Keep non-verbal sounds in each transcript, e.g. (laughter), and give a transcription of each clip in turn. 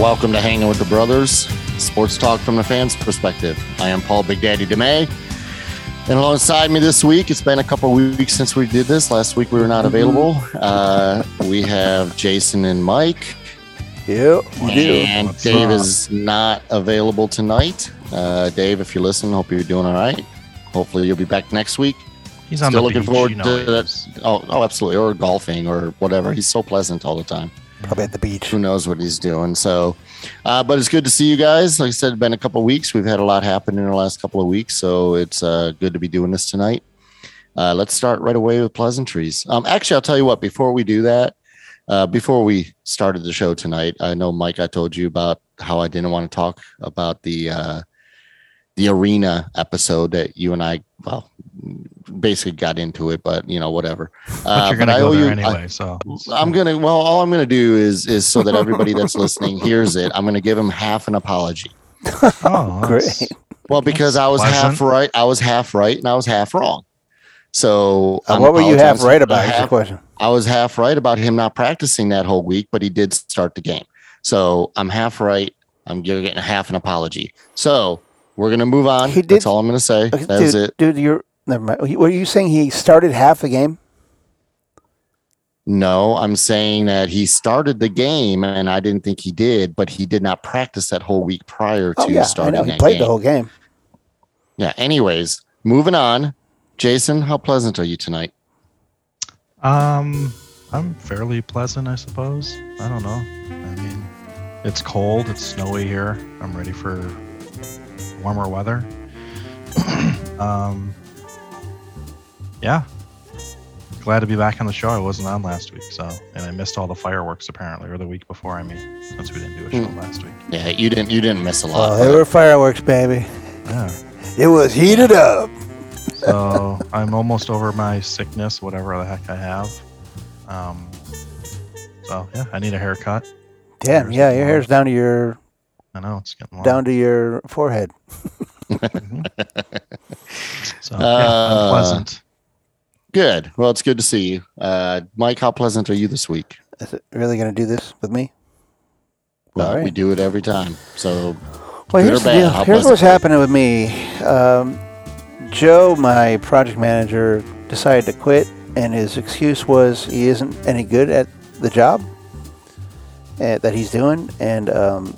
welcome to Hanging with the Brothers, sports talk from the fans' perspective. I am Paul Big Daddy DeMay. And alongside me this week, it's been a couple weeks since we did this. Last week we were not available. Uh, we have Jason and Mike. Yep. We do. And What's Dave up? is not available tonight. Uh, Dave, if you're listening, hope you're doing all right. Hopefully you'll be back next week. He's on Still the looking beach, forward you know to that. Oh, oh, absolutely. Or golfing or whatever. He's so pleasant all the time. Probably at the beach. who knows what he's doing. So, uh, but it's good to see you guys. Like I said, it's been a couple weeks. We've had a lot happen in the last couple of weeks, so it's uh, good to be doing this tonight. Uh, let's start right away with pleasantries. Um, actually, I'll tell you what. Before we do that, uh, before we started the show tonight, I know Mike. I told you about how I didn't want to talk about the uh, the arena episode that you and I well basically got into it, but you know whatever. (laughs) But Uh, you're gonna I go owe there you- I- anyway, so I'm gonna. Well, all I'm gonna do is is so that everybody that's listening hears it. I'm gonna give him half an apology. (laughs) Oh, Great. Well, because I was half right, I was half right, and I was half wrong. So Uh, what were you half right about? Is the Half- question. I was half right about him not practicing that whole week, but he did start the game. So I'm half right. I'm you're getting a half an apology. So we're gonna move on. He did- That's all I'm gonna say. Okay, That's dude, it. Dude, you're never mind. Were you saying he started half the game? No, I'm saying that he started the game, and I didn't think he did, but he did not practice that whole week prior to Oh yeah, I starting know. He that played game. the whole game. Yeah. Anyways, moving on. Jason, how pleasant are you tonight? Um, I'm fairly pleasant, I suppose. I don't know. I mean, it's cold. It's snowy here. I'm ready for warmer weather. um, yeah. Glad to be back on the show. I wasn't on last week, so and I missed all the fireworks apparently, or the week before. I mean, since we didn't do a show Hmm. last week. Yeah, you didn't. You didn't miss a lot. Oh, they but- were fireworks, baby. Yeah. It was heated up. so I'm almost over my sickness, whatever the heck I have. Um, so yeah, I need a haircut. Damn, Hair's yeah, your hair's down to your I know it's getting long. down to your forehead. Mhm. (laughs) so yeah, Uh, unpleasant. good. Well, it's good to see you, uh, Mike. How pleasant are you this week? Is it really going to do this with me? Well, All right. we do it every time. So Well, here's bad? deal. Here's what's happening with me. Um, Joe, my project manager, decided to quit, and his excuse was he isn't any good at the job uh, that he's doing, and um,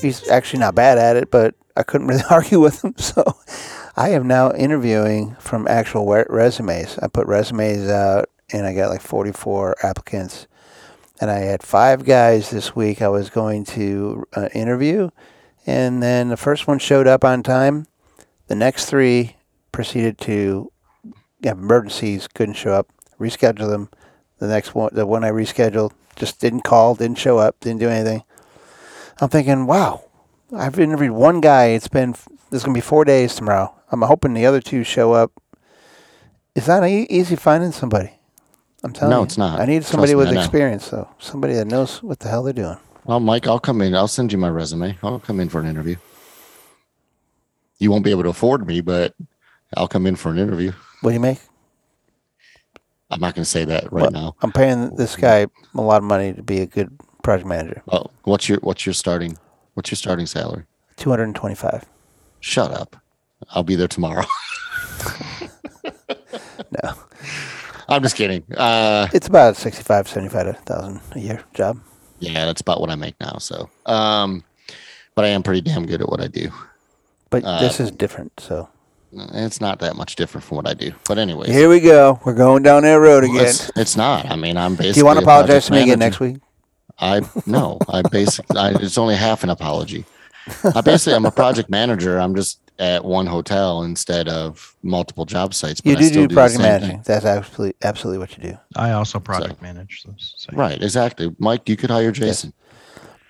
he's actually not bad at it. But I couldn't really (laughs) argue with him, so I am now interviewing from actual resumes. I put resumes out, and I got like 44 applicants. And I had five guys this week I was going to uh, interview. And then the first one showed up on time. The next three proceeded to have emergencies, couldn't show up, reschedule them. The next one, the one I rescheduled, just didn't call, didn't show up, didn't do anything. I'm thinking, wow, I've interviewed one guy. It's been, there's going to be four days tomorrow. I'm hoping the other two show up. It's not e- easy finding somebody. I'm telling No, you. No, it's not. I need somebody me, with know. experience, though. Somebody that knows what the hell they're doing. Well, Mike, I'll come in. I'll send you my resume. I'll come in for an interview. You won't be able to afford me, but I'll come in for an interview. What do you make? I'm not going to say that right Well, now. I'm paying this guy a lot of money to be a good project manager. Oh, what's your what's your starting what's your starting salary? Two hundred and twenty-five. Shut up. I'll be there tomorrow. (laughs) No, I'm just kidding. Uh, it's about sixty-five, seventy-five thousand a year job. yeah, that's about what I make now. So, um, but I am pretty damn good at what I do. But Uh, this is different. So It's not that much different from what I do. But anyway, here we go. We're going down that road again. it's, it's not. I mean, I'm basically. Do you want to apologize to me again next week? I no, I basically I, it's only half an apology. I basically I'm a project manager. I'm just at one hotel instead of multiple job sites. You I do still do the project same managing. thing. That's absolutely absolutely what you do. I also project manage. So, so- Right, exactly. Mike, you could hire Jason.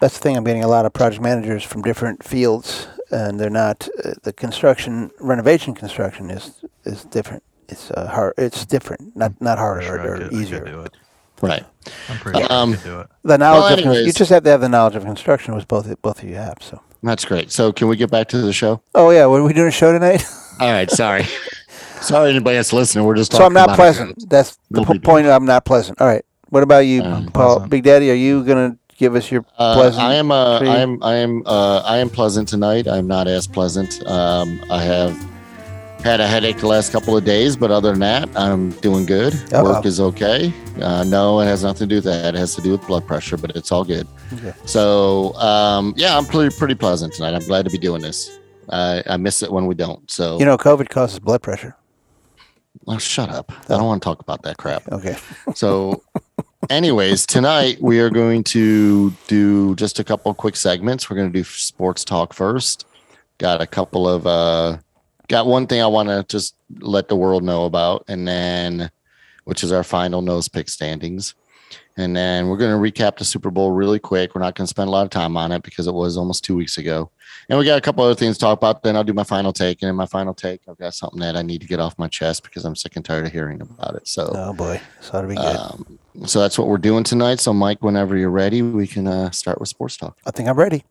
That's the thing. I'm getting a lot of project managers from different fields, and they're not uh, the construction renovation construction is is different. It's uh, hard. It's different. Not not harder sure I or, could- I could easier. Do it. Right. I'm pretty sure Um, I could do it. The knowledge Well, of you just have to have the knowledge of construction, which both both of you have. So. That's great. So can we get back to the show? Oh yeah, were we doing a show tonight? (laughs) All right, sorry. sorry anybody that's listening. We're just talking. so I'm not about pleasant. That's the No po- point. I'm not pleasant. All right. What about you, Um, Paul? Pleasant. Big Daddy, are you gonna Give us your Uh, pleasant. I am. Uh. I am. I am. Uh, I am pleasant tonight. I'm not as pleasant. Um, I have had a headache the last couple of days, but other than that, I'm doing good. Uh-oh. Work is okay. Uh, no, it has nothing to do with that. It has to do with blood pressure, but it's all good. Okay. So, um, yeah, I'm pretty pretty pleasant tonight. I'm glad to be doing this. Uh, I miss it when we don't. So, You know, COVID causes blood pressure. oh, shut up. I don't want to talk about that crap. Okay. So, anyways, tonight we are going to do just a couple quick segments. We're going to do sports talk first. Got a couple of, uh, got one thing I want to just let the world know about, and then, which is our final nose pick standings. And then we're going to recap the Super Bowl really quick. We're not going to spend a lot of time on it because it was almost two weeks ago. And we got a couple other things to talk about. Then I'll do my final take. And in my final take, I've got something that I need to get off my chest because I'm sick and tired of hearing about it. So, Oh boy, ought to be good. um, so that's what we're doing tonight. So, Mike, whenever you're ready, we can uh, start with sports talk. I think I'm ready.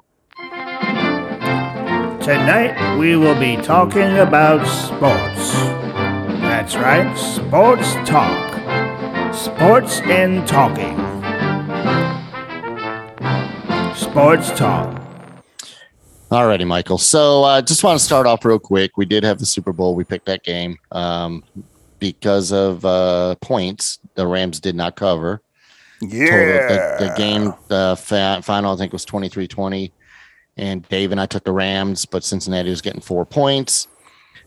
Tonight we will be talking about sports. That's right, sports talk. Sports and talking. Sports talk. Alrighty, Michael. So, I uh, just want to start off real quick. We did have the Super Bowl. We picked that game um, because of uh, points. The Rams did not cover. Total, the, the game, the fa- final, I think was 23 20. And Dave and I took the Rams, but Cincinnati was getting four points.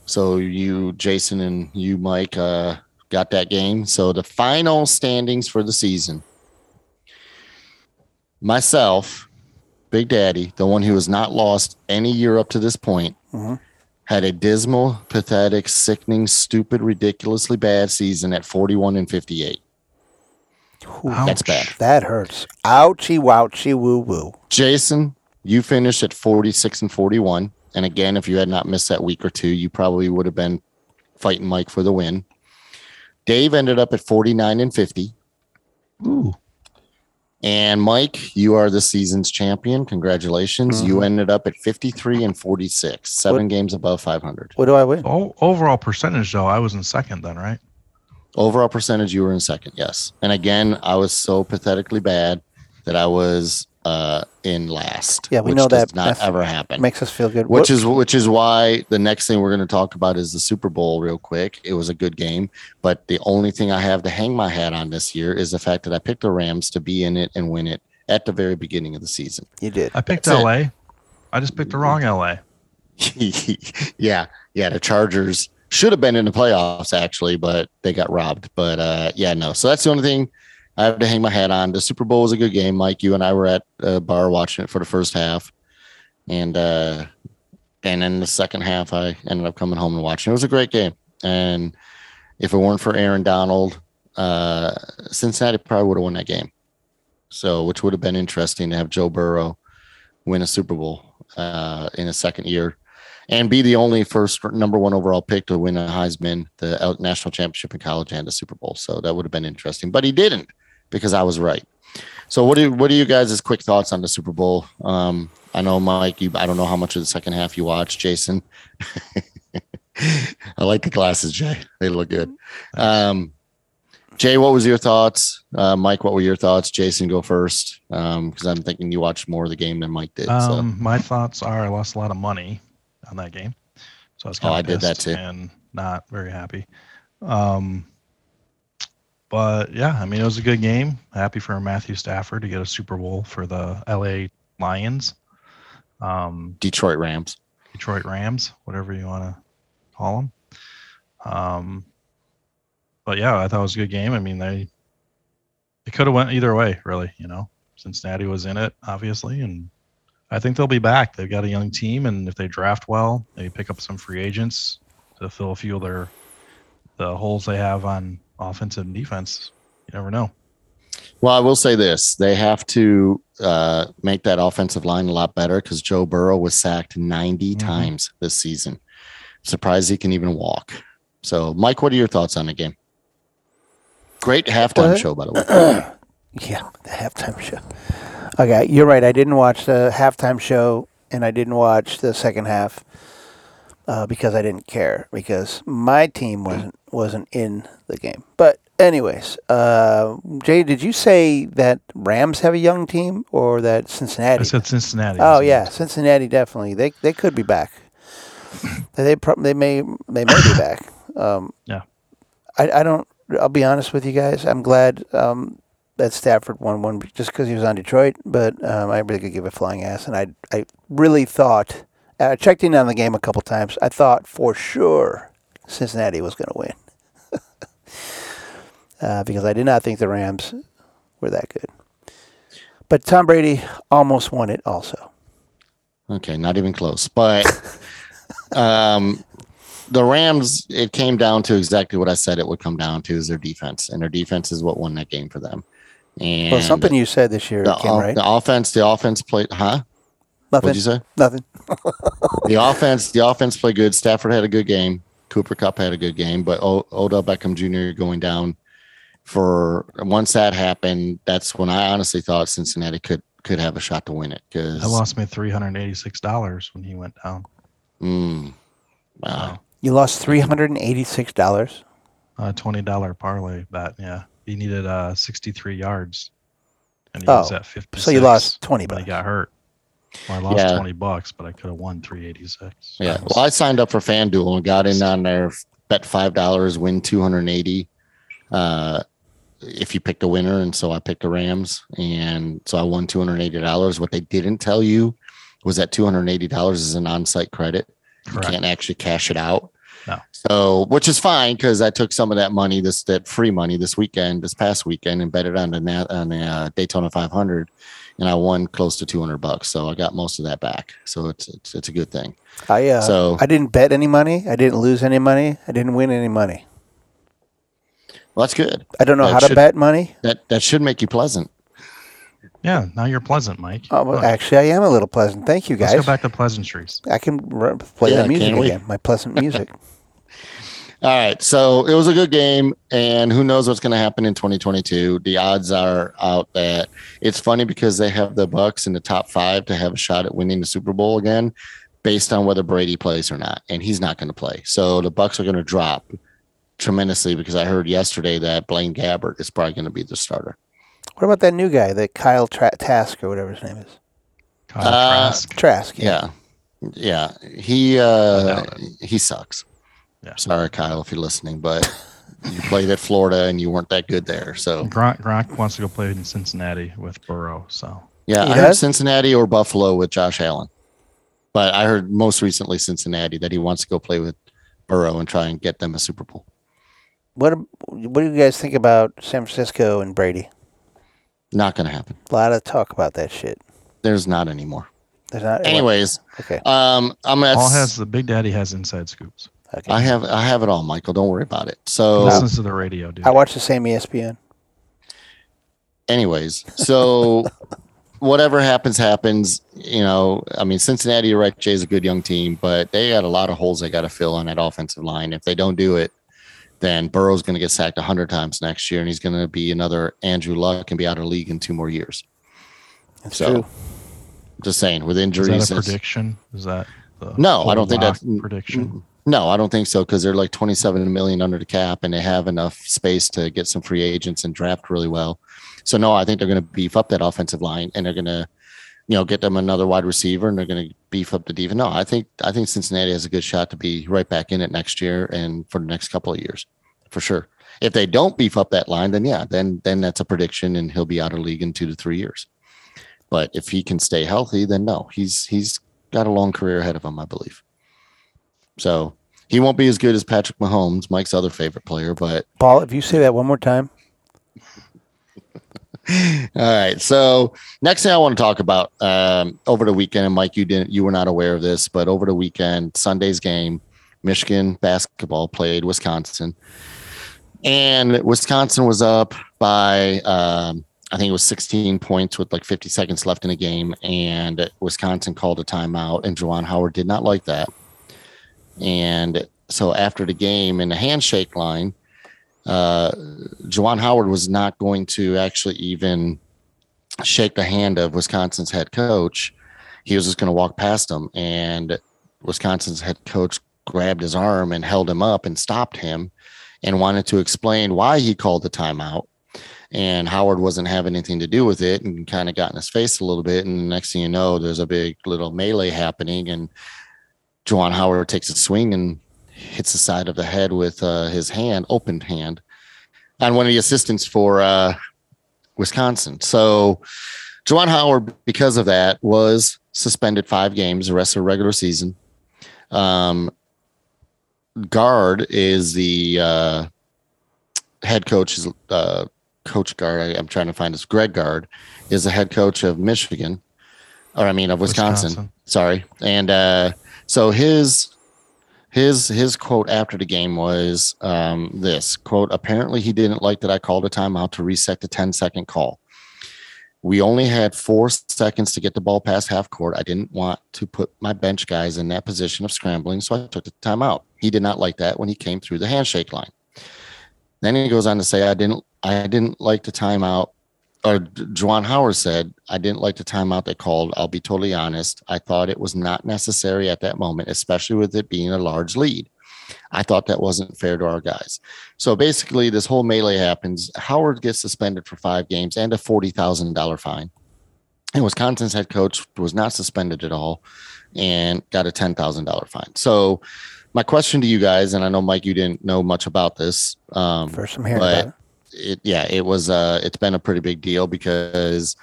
So, you, Jason, and you, Mike, uh, got that game. So, the final standings for the season myself, Big Daddy, the one who has not lost any year up to this point, Mhm. had a dismal, pathetic, sickening, stupid, ridiculously bad season at 41 and 58. Ooh, That's bad. that hurts. Ouchie, wouchie, woo woo. Jason, you finished at 46 and 41. And again, if you had not missed that week or two, you probably would have been fighting Mike for the win. Dave ended up at 49 and 50. Ooh. And Mike, you are the season's champion. Congratulations. You mm-hmm. ended up at 53 and 46, seven What- games above 500. What do I win? Oh, overall percentage though, I was in second then, right? Overall percentage, you were in second. Yes. And again, I was so pathetically bad that I was uh, in last. Yeah, we which know does that. not That's- ever happen. Makes us feel good. which What- is which is why the next thing we're going to talk about is the Super Bowl real quick. It was a good game, but the only thing I have to hang my hat on this year is the fact that I picked the Rams to be in it and win it at the very beginning of the season. you did. I picked That's it. LA. I just picked the wrong LA. (laughs) yeah, yeah, the Chargers should have been in the playoffs actually, but they got robbed. But uh, yeah, no. So that's the only thing I have to hang my hat on. The Super Bowl was a good game. Mike, you and I were at a bar watching it for the first half, and uh, and then the second half, I ended up coming home and watching. It was a great game, and if it weren't for Aaron Donald, uh, Cincinnati probably would have won that game. So, which would have been interesting to have Joe Burrow win a Super Bowl uh, in his second year and be the only first number one overall pick to win a Heisman, the national championship in college, and a Super Bowl. So that would have been interesting, but he didn't because I was right. So what do what are you guys' quick thoughts on the Super Bowl? Um, I know Mike, you I don't know how much of the second half you watched, Jason. (laughs) I like the glasses, Jay. They look good. Um, Jay, what was your thoughts? Uh, Mike, what were your thoughts? Jason, go first because I'm thinking you watched more of the game than Mike did. so. Um, my thoughts are I lost a lot of money on that game, so I was Oh, kind of I did that too. and not very happy. Um, but yeah, I mean it was a good game. Happy for Matthew Stafford to get a Super Bowl for the LA Lions, um, Detroit Rams. Detroit Rams, whatever you want to call them. Um, but yeah, I thought it was a good game. I mean they it could have went either way, really. You know, Cincinnati was in it, obviously, and I think they'll be back. They've got a young team, and if they draft well, they pick up some free agents to fill a few of their the holes they have on offensive and defense. You never know. Well, I will say this: they have to uh, make that offensive line a lot better because Joe Burrow was sacked 90 Mhm. times this season. Surprised he can even walk. So, Mike, what are your thoughts on the game? Great halftime What? show, by the way. (clears throat) Yeah, the halftime show. Okay, you're right. I didn't watch the halftime show, and I didn't watch the second half. Uh, because I didn't care because my team wasn't wasn't in the game. But anyways, uh, Jay, did you say that Rams have a young team or that Cincinnati? I said Cincinnati. Oh yeah, Cincinnati definitely. They they could be back. they pro- they may they may be back. (coughs) Um, Yeah. I I don't. I'll be honest with you guys. I'm glad um, that Stafford won one just because he was on Detroit. But um, I really could give a flying ass, and I I really thought. I checked in on the game a couple times. I thought for sure Cincinnati was going to win (laughs) uh, because I did not think the Rams were that good. But Tom Brady almost won it also. Okay, not even close. But (laughs) um, the Rams, it came down to exactly what I said it would come down to is their defense, and their defense is what won that game for them. And Well, something you said this year, the, Kim, right? the offense, the offense played, huh? Nothing. What'd you say? Nothing. (laughs) the offense, the offense played good. Stafford had a good game. Cooper Kupp had a good game, but o- Odell Beckham Jr. going down for once that happened, that's when I honestly thought Cincinnati could could have a shot to win it because I lost me three hundred eighty-six dollars when he went down. Mm, wow. You lost three hundred and eighty-six dollars. A twenty dollar parlay bet. Yeah, he needed uh sixty-three yards, and he was Oh, at fifty. so you lost 20 when he got hurt. Well, I lost Yeah. twenty bucks, but I could have won three eighty-six. Yeah. Well, I signed up for FanDuel and got in on there, bet five dollars, win two hundred and eighty. Uh, if you picked a winner, and so I picked the Rams, and so I won two hundred and eighty dollars. What they didn't tell you was that two hundred and eighty dollars is an on-site credit. You can't actually cash it out. No. So, which is fine because I took some of that money, this that free money, this weekend, this past weekend, and bet it on the on the uh, Daytona 500, and I won close to 200 bucks. So I got most of that back. So it's it's, it's a good thing. I uh, So- I didn't bet any money. I didn't lose any money. I didn't win any money. Well, that's good. I don't know That how to bet money. That that should make you pleasant. Yeah, now you're pleasant, Mike. Oh, well, actually, I am a little pleasant. Thank you, let's guys. go back to pleasantries. I can r- play Yeah, that music again. My pleasant (laughs) music. All right, so it was a good game, and who knows what's going to happen in 2022? The odds are out that it's funny because they have the Bucks in the top five to have a shot at winning the Super Bowl again, based on whether Brady plays or not, and he's not going to play. So the Bucks are going to drop tremendously because I heard yesterday that Blaine Gabbert is probably going to be the starter. what about that new guy, that Kyle Tra- Task or whatever his name is? Kyle Uh, Trask. Trask. Yeah, yeah, he uh, he sucks. Yeah. Sorry, Kyle, if you're listening, but you played at Florida and you weren't that good there. So Gronk, Gronk wants to go play in Cincinnati with Burrow. So yeah, He I heard? Cincinnati or Buffalo with Josh Allen, but I heard most recently Cincinnati that he wants to go play with Burrow and try and get them a Super Bowl. What What do you guys think about San Francisco and Brady? Not going to happen. A lot of talk about that shit. There's not anymore. There's not. Anyways, Okay. um, I'm at. all has the Big Daddy has inside scoops. Okay. I have I have it all, Michael. Don't worry about it. So Listens to the radio, dude. I watch the same ESPN. anyways, so (laughs) whatever happens, happens. You know, I mean, Cincinnati, you're right, Jay is a good young team, but they got a lot of holes they got to fill on that offensive line. If they don't do it, then Burrow's going to get sacked 100 times next year, and he's going to be another Andrew Luck and be out of the league in two more years. It's So, true. Just saying, with Is injuries. that a prediction? Is that the No, I don't think lock that's- prediction. No, I don't think so because they're like 27 million under the cap and they have enough space to get some free agents and draft really well. So no, I think they're going to beef up that offensive line and they're going to, you know, get them another wide receiver and they're going to beef up the defense. No, I think I think Cincinnati has a good shot to be right back in it next year and for the next couple of years, for sure. If they don't beef up that line, then yeah, then then that's a prediction and he'll be out of league in two to three years. But if he can stay healthy, then no, he's he's got a long career ahead of him, I believe. So he won't be as good as Patrick Mahomes, Mike's other favorite player, but (laughs) Paul, if you say that one more time, (laughs) all right. So next thing I want to talk about um, over the weekend, and Mike, you didn't, you were not aware of this, but over the weekend, Sunday's game, Michigan basketball played Wisconsin, and Wisconsin was up by um, I think it was 16 points with like 50 seconds left in the game, and Wisconsin called a timeout, and Juwan Howard did not like that, and so after the game in the handshake line. Uh, Howard was not going to actually even shake the hand of Wisconsin's head coach. He was just going to walk past him, and Wisconsin's head coach grabbed his arm and held him up and stopped him and wanted to explain why he called the timeout. And Howard wasn't having anything to do with it and kind of got in his face a little bit. And next thing you know, there's a big little melee happening. And Juwan Howard takes a swing and hits the side of the head with uh, his hand, opened hand, on one of the assistants for uh, Wisconsin. So Juwan Howard, because of that, was suspended five games the rest of the regular season. Um, Gard is the uh, head coach, is uh, Coach Gard. I, am trying to find this. Greg Gard is the head coach of Michigan, or I mean of Wisconsin. Wisconsin. Sorry, and uh, so his his his quote after the game was um, this quote apparently he didn't like that i called a timeout to reset the 10 second call. We only had four seconds to get the ball past half court. I didn't want to put my bench guys in that position of scrambling so i took the timeout. He did not like that when he came through the handshake line. Then he goes on to say i didn't i didn't like the timeout or Juwan Howard said, I didn't like the timeout they called. I'll be totally honest. I thought it was not necessary at that moment, especially with it being a large lead. I thought that wasn't fair to our guys. So basically, this whole melee happens. Howard gets suspended for five games and a $40,000 fine. And Wisconsin's head coach was not suspended at all and got a $10,000 fine. So, my question to you guys, and I know Mike, you didn't know much about this. Um, First, I'm hearing about it it yeah, it was uh it's been a pretty big deal because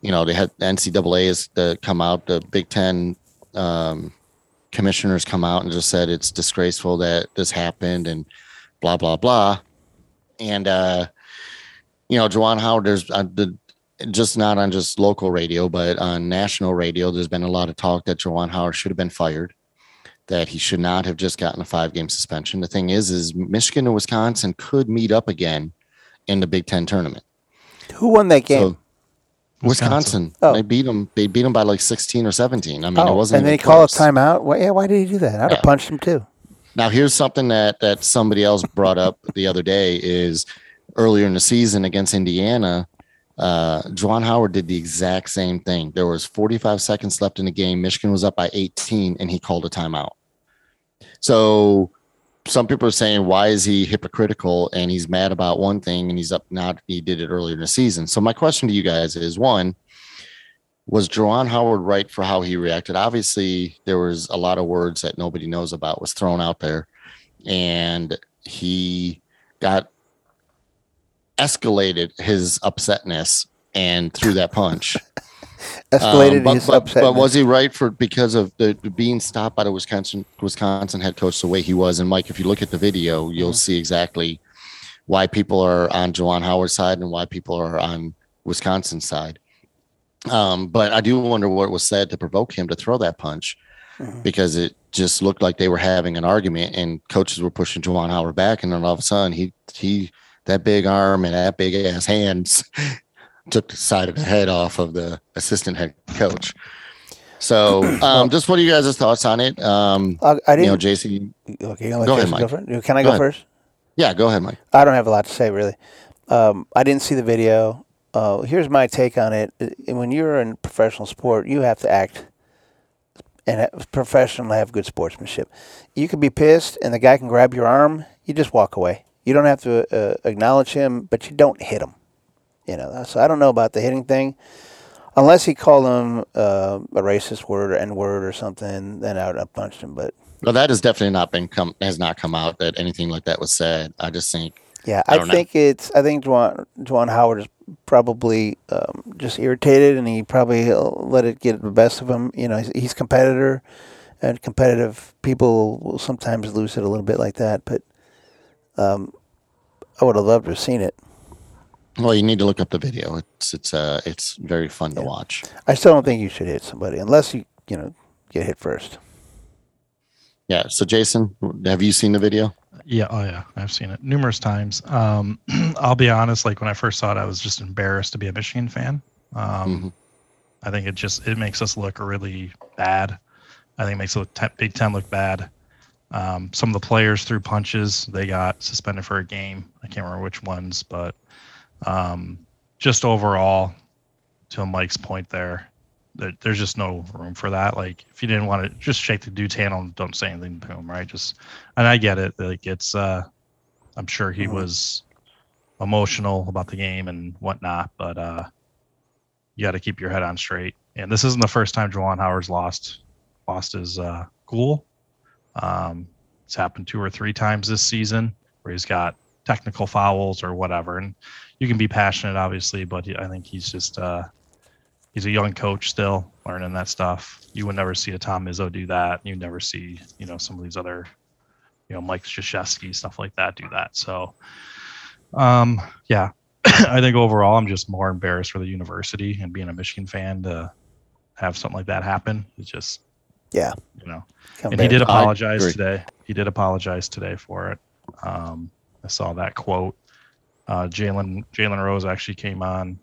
you know they had NCAA is to come out, the Big Ten um, commissioners come out and just said it's disgraceful that this happened and blah blah blah, and uh, you know Juwan Howard, there's uh, the just not on just local radio, but on national radio, there's been a lot of talk that Juwan Howard should have been fired, that he should not have just gotten a five game suspension. The thing is, is Michigan and Wisconsin could meet up again in the Big Ten tournament. Who won that game? So, Wisconsin. Wisconsin. Oh. They beat them. They beat them by like sixteen or seventeen. I mean, oh, it wasn't. And then he called a timeout. Why, yeah, why did he do that? I'd yeah. have punched him too. Now, here's something that that somebody else brought up the other day is earlier in the season against Indiana. Uh, Juwan Howard did the exact same thing. There was 45 seconds left in the game. Michigan was up by 18, and he called a timeout. So some people are saying why is he hypocritical and he's mad about one thing and he's up not he did it earlier in the season? So my question to you guys is one was Juwan Howard right for how he reacted? Obviously there was a lot of words that nobody knows about was thrown out there and he got escalated his upsetness and threw that punch (laughs) escalated um, but, his but, but, was he right for because of the, being stopped by the Wisconsin Wisconsin head coach the way he was? And Mike, if you look at the video, you'll mm-hmm. see exactly why people are on Juwan Howard's side and why people are on Wisconsin's side. Um, but I do wonder what was said to provoke him to throw that punch mm-hmm. because it just looked like they were having an argument and coaches were pushing Juwan Howard back, and then all of a sudden he he that big arm and that big ass hands took the side of the head off of the assistant head coach. So, um, just what are you guys' thoughts on it? Um, uh, I didn't. You know, JC. Okay, go ahead, Mike. Go Can I go, go first? Yeah, go ahead, Mike. I don't have a lot to say really. Um, I didn't see the video. Uh, here's my take on it. When you're in professional sport, you have to act and professional have good sportsmanship. You can be pissed, and the guy can grab your arm. You just walk away. You don't have to uh, acknowledge him, but you don't hit him. You know, so I don't know about the hitting thing. Unless he called him uh, a racist word or N word or something, then I would have punched him. But well, that has definitely not been come has not come out that anything like that was said. I just think. Yeah, I, I think know. it's. I think Juwan, Juwan Howard is probably um, just irritated, and he probably let it get the best of him. You know, he's, he's competitor, and competitive people will sometimes lose it a little bit like that. But um, I would have loved to have seen it. Well, you need to look up the video. It's it's uh it's very fun yeah. to watch. I still don't think you should hit somebody unless you you know get hit first. Yeah. So, Jason, have you seen the video? Yeah. Oh, yeah. I've seen it numerous times. Um, (clears throat) I'll be honest. Like when I first saw it, I was just embarrassed to be a Michigan fan. Um, mm-hmm. I think it just it makes us look really bad. I think it makes the Big Ten look bad. Um, some of the players threw punches. They got suspended for a game. I can't remember which ones, but um, just overall, to Mike's point there, there- there's just no room for that. Like if you didn't want to just shake the dude's hand and don't say anything to him, right? Just and I get it. Like it's uh I'm sure he Mhm. was emotional about the game and whatnot, but uh you got to keep your head on straight. And this isn't the first time Juwan Howard's lost lost his uh cool. Um it's happened two or three times this season where he's got technical fouls or whatever. And you can be passionate, obviously, but I think he's just uh, he's a young coach still, learning that stuff. You would never see a Tom Izzo do that. You'd never see you know some of these other, you know, Mike Krzyzewski stuff like that do that. So, um, yeah, (clears throat) I think overall I'm just more embarrassed for the university and being a Michigan fan to have something like that happen. It's just Yeah. you know Come and he did apologize today. He did apologize today for it. Um, I saw that quote. Uh, Jalen Jalen Rose actually came on.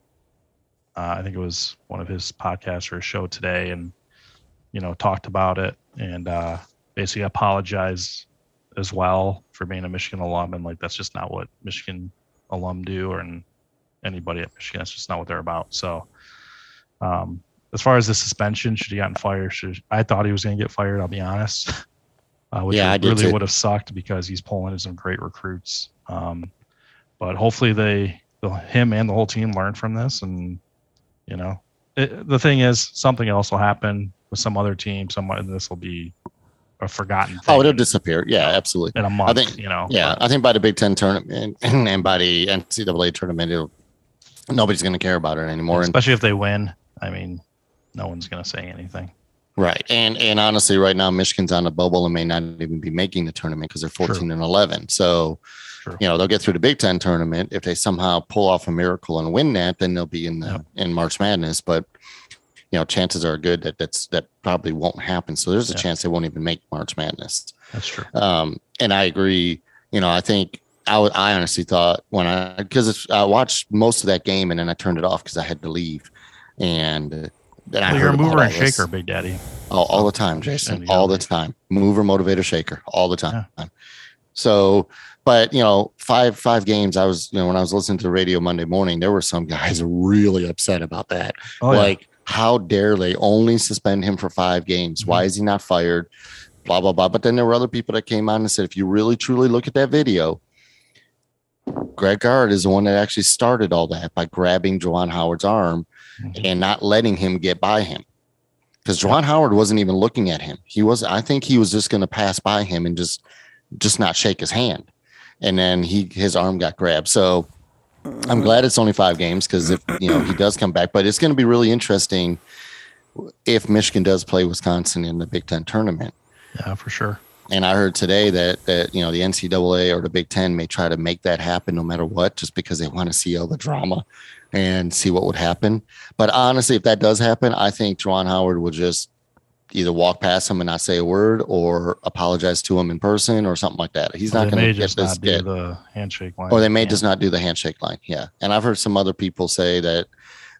Uh, I think it was one of his podcasts or a show today, and you know talked about it and uh, basically apologized as well for being a Michigan alum and like that's just not what Michigan alum do or anybody at Michigan. That's just not what they're about. So. Um, as far as the suspension, should he gotten fired? Should I thought he was going to get fired? I'll be honest. Uh, which Yeah, I did really would have sucked because he's pulling in some great recruits. Um, but hopefully they, the, him and the whole team learn from this, and you know, it, the thing is, something else will happen with some other team. Someone this will be a forgotten. Thing Oh, it'll disappear. Yeah, absolutely. in a month. I think- you know. Yeah, but- I think by the Big Ten tournament (clears throat) and by the NCAA tournament, it'll, nobody's going to care about it anymore. And especially if they win. I mean, no one's going to say anything. right, and and honestly, right now Michigan's on a bubble and may not even be making the tournament because they're True. fourteen and eleven. So True. you know they'll get through the Big Ten tournament. If they somehow pull off a miracle and win that, then they'll be in the Yep. in March Madness. But you know, chances are good that that's that probably won't happen. So there's a Yeah. chance they won't even make March Madness. That's true. Um, and I agree. You know, I think I would- I honestly thought when I because I watched most of that game and then I turned it off because I had to leave, and then I Well, you're a mover and this. shaker, Big Daddy. all, all the time, Jason, all the time, mover, motivator, shaker, all the time. So, but you know, five five games. I was you know when I was listening to the radio Monday morning, there were some guys (laughs) really upset about that. Oh, yeah. like, how dare they only suspend him for five games? Mm-hmm. Why is he not fired? Blah blah blah. But then there were other people that came on and said, if you really truly look at that video, Greg Gard is the one that actually started all that by grabbing Juwan Howard's arm Mhm. and not letting him get by him. Because Juwan Howard wasn't even looking at him. He was, I think he was just going to pass by him and just, just not shake his hand. And then he, his arm got grabbed. So I'm mm. glad it's only five games because if, you know, he does come back, but it's going to be really interesting if Michigan does play Wisconsin in the Big Ten tournament. yeah, for sure. And I heard today that that you know the NCAA or the Big Ten may try to make that happen no matter what, just because they want to see all the drama and see what would happen. But honestly, if that does happen, I think Juwan Howard will just either walk past him and not say a word, or apologize to him in person, or something like that. He's Well, not going to get just this. not do Get, the handshake line. or they may Yeah. just not do the handshake line. Yeah, and I've heard some other people say that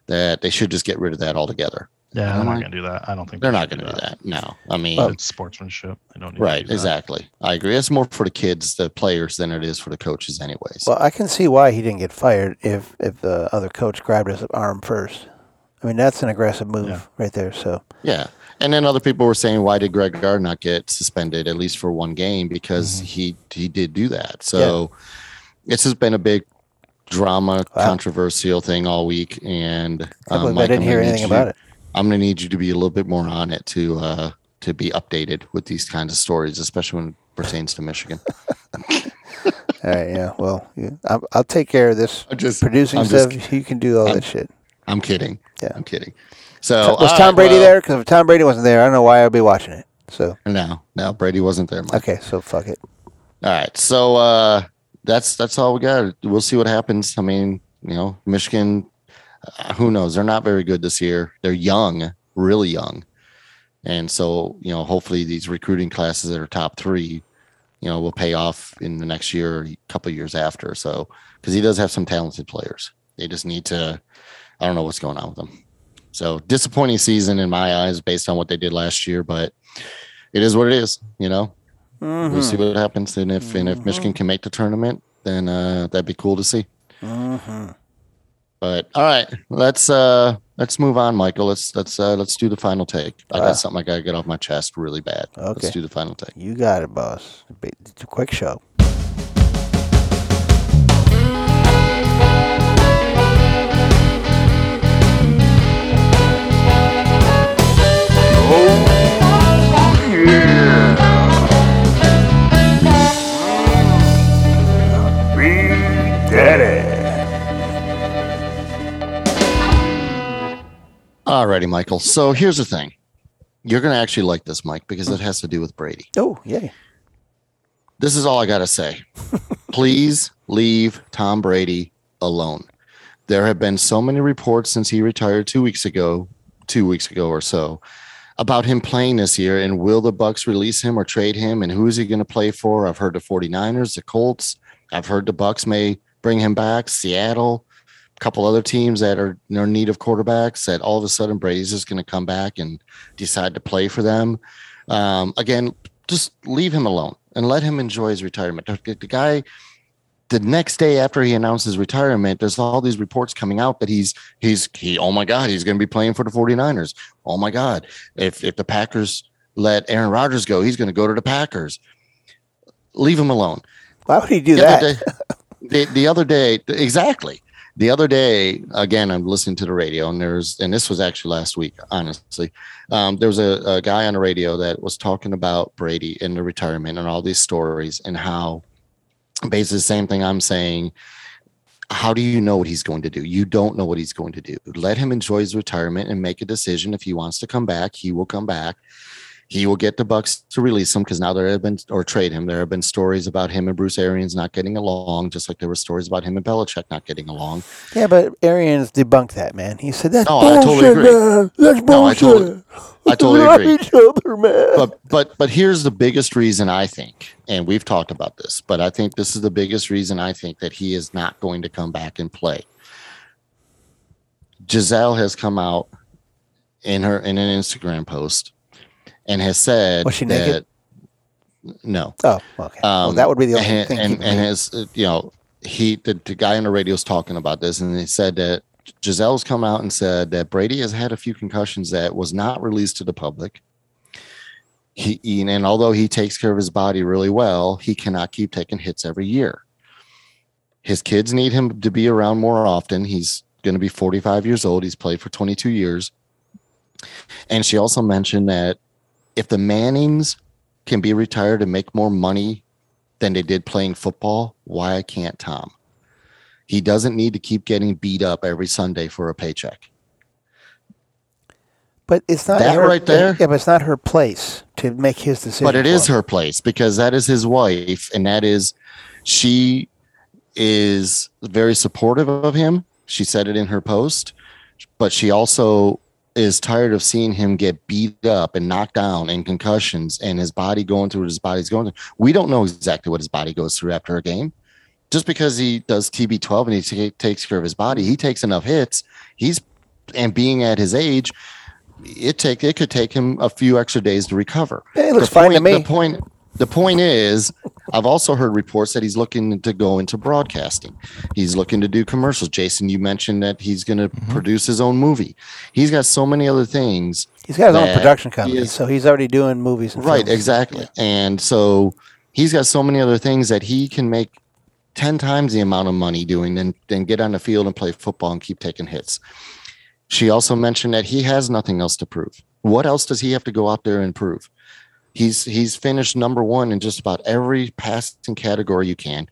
that they should just get rid of that altogether. Yeah, they're I'm not like- going to do that. I don't think They're they not going to do that. No, I mean, It's sportsmanship. They don't need to right? do. Exactly. I agree. It's more for the kids, the players, than it is for the coaches, anyways. Well, I can see why he didn't get fired if if the other coach grabbed his arm first. I mean, that's an aggressive move Yeah. right there. So Yeah. And then other people were saying, why did Greg Gard not get suspended at least for one game? Because Mhm. he he did do that. So this has been a big drama, Wow. controversial thing all week. And I, believe I Mike, didn't I'm hear anything you- about it. I'm going to need you to be a little bit more on it to uh, to be updated with these kinds of stories, especially when it pertains to Michigan. (laughs) All right, yeah. Well, you, I'll, I'll take care of this I'm just producing I'm just stuff. you can do all I'm- that shit. I'm kidding. Yeah. I'm kidding. So was Tom right, Brady well, there? Because if Tom Brady wasn't there, I don't know why I'd be watching it. So No, no, Brady wasn't there. Mike. okay, so fuck it. All right. So uh that's that's all we got. We'll see what happens. I mean, you know, Michigan uh, who knows? They're not very good this year. They're young, really young. And so, you know, hopefully these recruiting classes that are top 3, you know, will pay off in the next year or a couple of years after. So, cuz he does have some talented players. They just need to I don't know what's going on with them. So, disappointing season in my eyes based on what they did last year, but it is what it is, you know. We'll see what happens. And if and if Michigan can make the tournament, then uh, that'd be cool to see. Mm-hmm. But all right, let's uh let's move on, Michael. Let's let's uh, let's do the final take. I Ah. got something I gotta get off my chest really bad. Okay. Let's do the final take. You got it, boss. It's a quick show. Alrighty, Michael. So here's the thing. You're gonna actually like this, Mike, because it has to do with Brady. Oh, yeah. This is all I gotta say. (laughs) Please leave Tom Brady alone. There have been so many reports since he retired two weeks ago, two weeks ago or so, about him playing this year and will the Bucks release him or trade him and who is he going to play for? I've heard the 49ers, the Colts. I've heard the Bucks may bring him back, Seattle, couple other teams that are in need of quarterbacks that all of a sudden Brady's just going to come back and decide to play for them. Um, again, just leave him alone and let him enjoy his retirement. The, the guy, the next day after he announced his retirement, there's all these reports coming out that he's he's he oh my god he's going to be playing for the 49ers. Oh my god, if if the Packers let Aaron Rodgers go, he's going to go to the Packers. Leave him alone. Why would he do The that? other day, (laughs) the, the other day, exactly. The other day, again, I'm listening to the radio, and there's, and this was actually last week, honestly. Um, there was a, a guy on the radio that was talking about Brady and the retirement and all these stories and how basically the same thing I'm saying. How do you know what he's going to do? You don't know what he's going to do. Let him enjoy his retirement and make a decision. If he wants to come back, he will come back he will get the Bucks to release him because now there have been or trade him. There have been stories about him and Bruce Arians not getting along, just like there were stories about him and Belichick not getting along. Yeah, but Arians debunked that, man. He said that's No, I bullshit, totally agree. man. That's No, I bullshit. (laughs) totally- I totally agree. each other, man. But but but here's the biggest reason I think, and we've talked about this, but I think this is the biggest reason I think that he is not going to come back and play. Gisele has come out in her in an Instagram post and has said Was she that naked? no. oh, okay. well, that would be the only and, thing. And, and his, uh, you know, he the, the guy on the radio is talking about this, and he said that Gisele's come out and said that Brady has had a few concussions that was not released to the public. He he- and although he takes care of his body really well, he cannot keep taking hits every year. His kids need him to be around more often. He's going to be 45 years old. He's played for 22 years. And she also mentioned that if the Mannings can be retired and make more money than they did playing football, why can't Tom? He doesn't need to keep getting beat up every Sunday for a paycheck. but it's not that her, right there- Yeah, but it's not her place to make his decision. But it is him. her place because that is his wife, and that is she is very supportive of him. She said it in her post, but she also is tired of seeing him get beat up and knocked down and concussions and his body going through what his body's going through. We don't know exactly what his body goes through after a game. Just because he does TB12 and he ta- takes care of his body, he takes enough hits. He's and being at his age, it take it could take him a few extra days to recover. Hey, it looks The fine to me. The point the point is I've also heard reports that he's looking to go into broadcasting. He's looking to do commercials. Jason, you mentioned that he's going to Mhm. produce his own movie. He's got so many other things. He's got his own production he company, is- so he's already doing movies. And Right, films. exactly. And so he's got so many other things that he can make 10 times the amount of money doing than, than get on the field and play football and keep taking hits. She also mentioned that he has nothing else to prove. What else does he have to go out there and prove? He's he's finished number one in just about every passing category you can.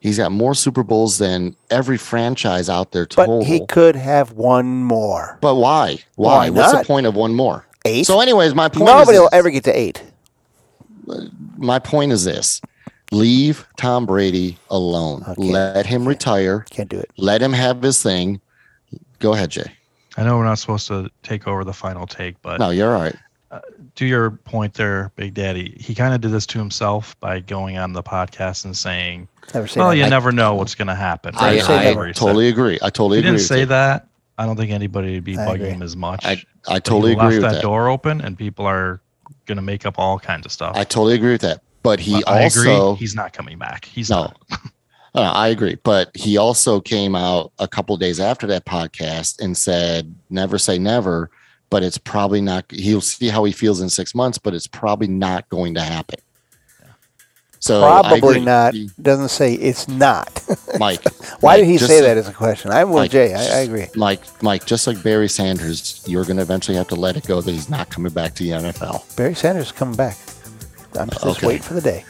He's got more Super Bowls than every franchise out there But total. he could have one more. but why? Why? Why What's the point of one more? Eight. So, anyways, my point. Nobody is will this. ever get to eight. my point is this leave Tom Brady alone. Okay. Let him retire. Can't do it. Let him have his thing. Go ahead, Jay. I know we're not supposed to take over the final take, but No, you're all right. To your point there, Big Daddy, he kind of did this to himself by going on the podcast and saying, Never "Well, that. you I- never know what's going to happen." I- Right? say Or never. whatever said. Totally agree. I totally If he agree. didn't say you. that, I don't think anybody would be I bugging agree. him as much. I, I totally he agree left with that, that. door open, and people are going to make up all kinds of stuff. I totally agree with that. But he But I also agree. He's not coming back. He's no. not. (laughs) Uh, I agree, but he also came out a couple days after that podcast and said, "Never say never." But it's probably not. He'll see how he feels in six months, but it's probably not going to happen. So Probably not. He- Doesn't say it's not. (laughs) Mike. Why Mike, did he say like- that as a question? I'm with Mike, Jay. I, I agree. Mike, Mike, just like Barry Sanders, you're going to eventually have to let it go that he's not coming back to the NFL. Barry Sanders is coming back. I'm just Okay. waiting for the day.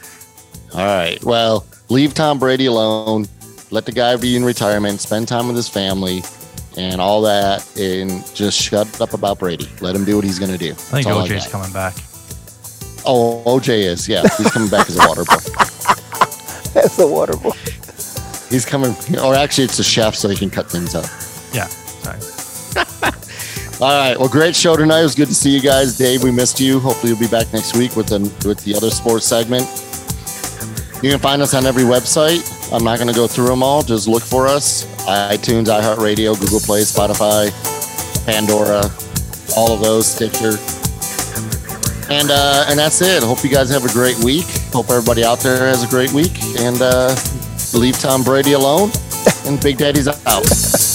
All right. Well, leave Tom Brady alone. Let the guy be in retirement. Spend time with his family and all that, and just shut up about Brady. Let him do what he's going to do. I think That's all OJ's coming back. Oh, OJ is. Yeah, he's coming back as a water boy. (laughs) That's the water boy. He's coming, or actually, it's a chef, so he can cut things up. Yeah. Sorry. (laughs) All right. Well, great show tonight. It was good to see you guys, Dave. We missed you. Hopefully, you'll be back next week with the with the other sports segment. You can find us on every website. I'm not going to go through them all. Just look for us: iTunes, iHeartRadio, Google Play, Spotify, Pandora, all of those, Stitcher. And uh, and that's it. Hope you guys have a great week. Hope everybody out there has a great week. And uh, leave Tom Brady alone. And Big Daddy's out. (laughs)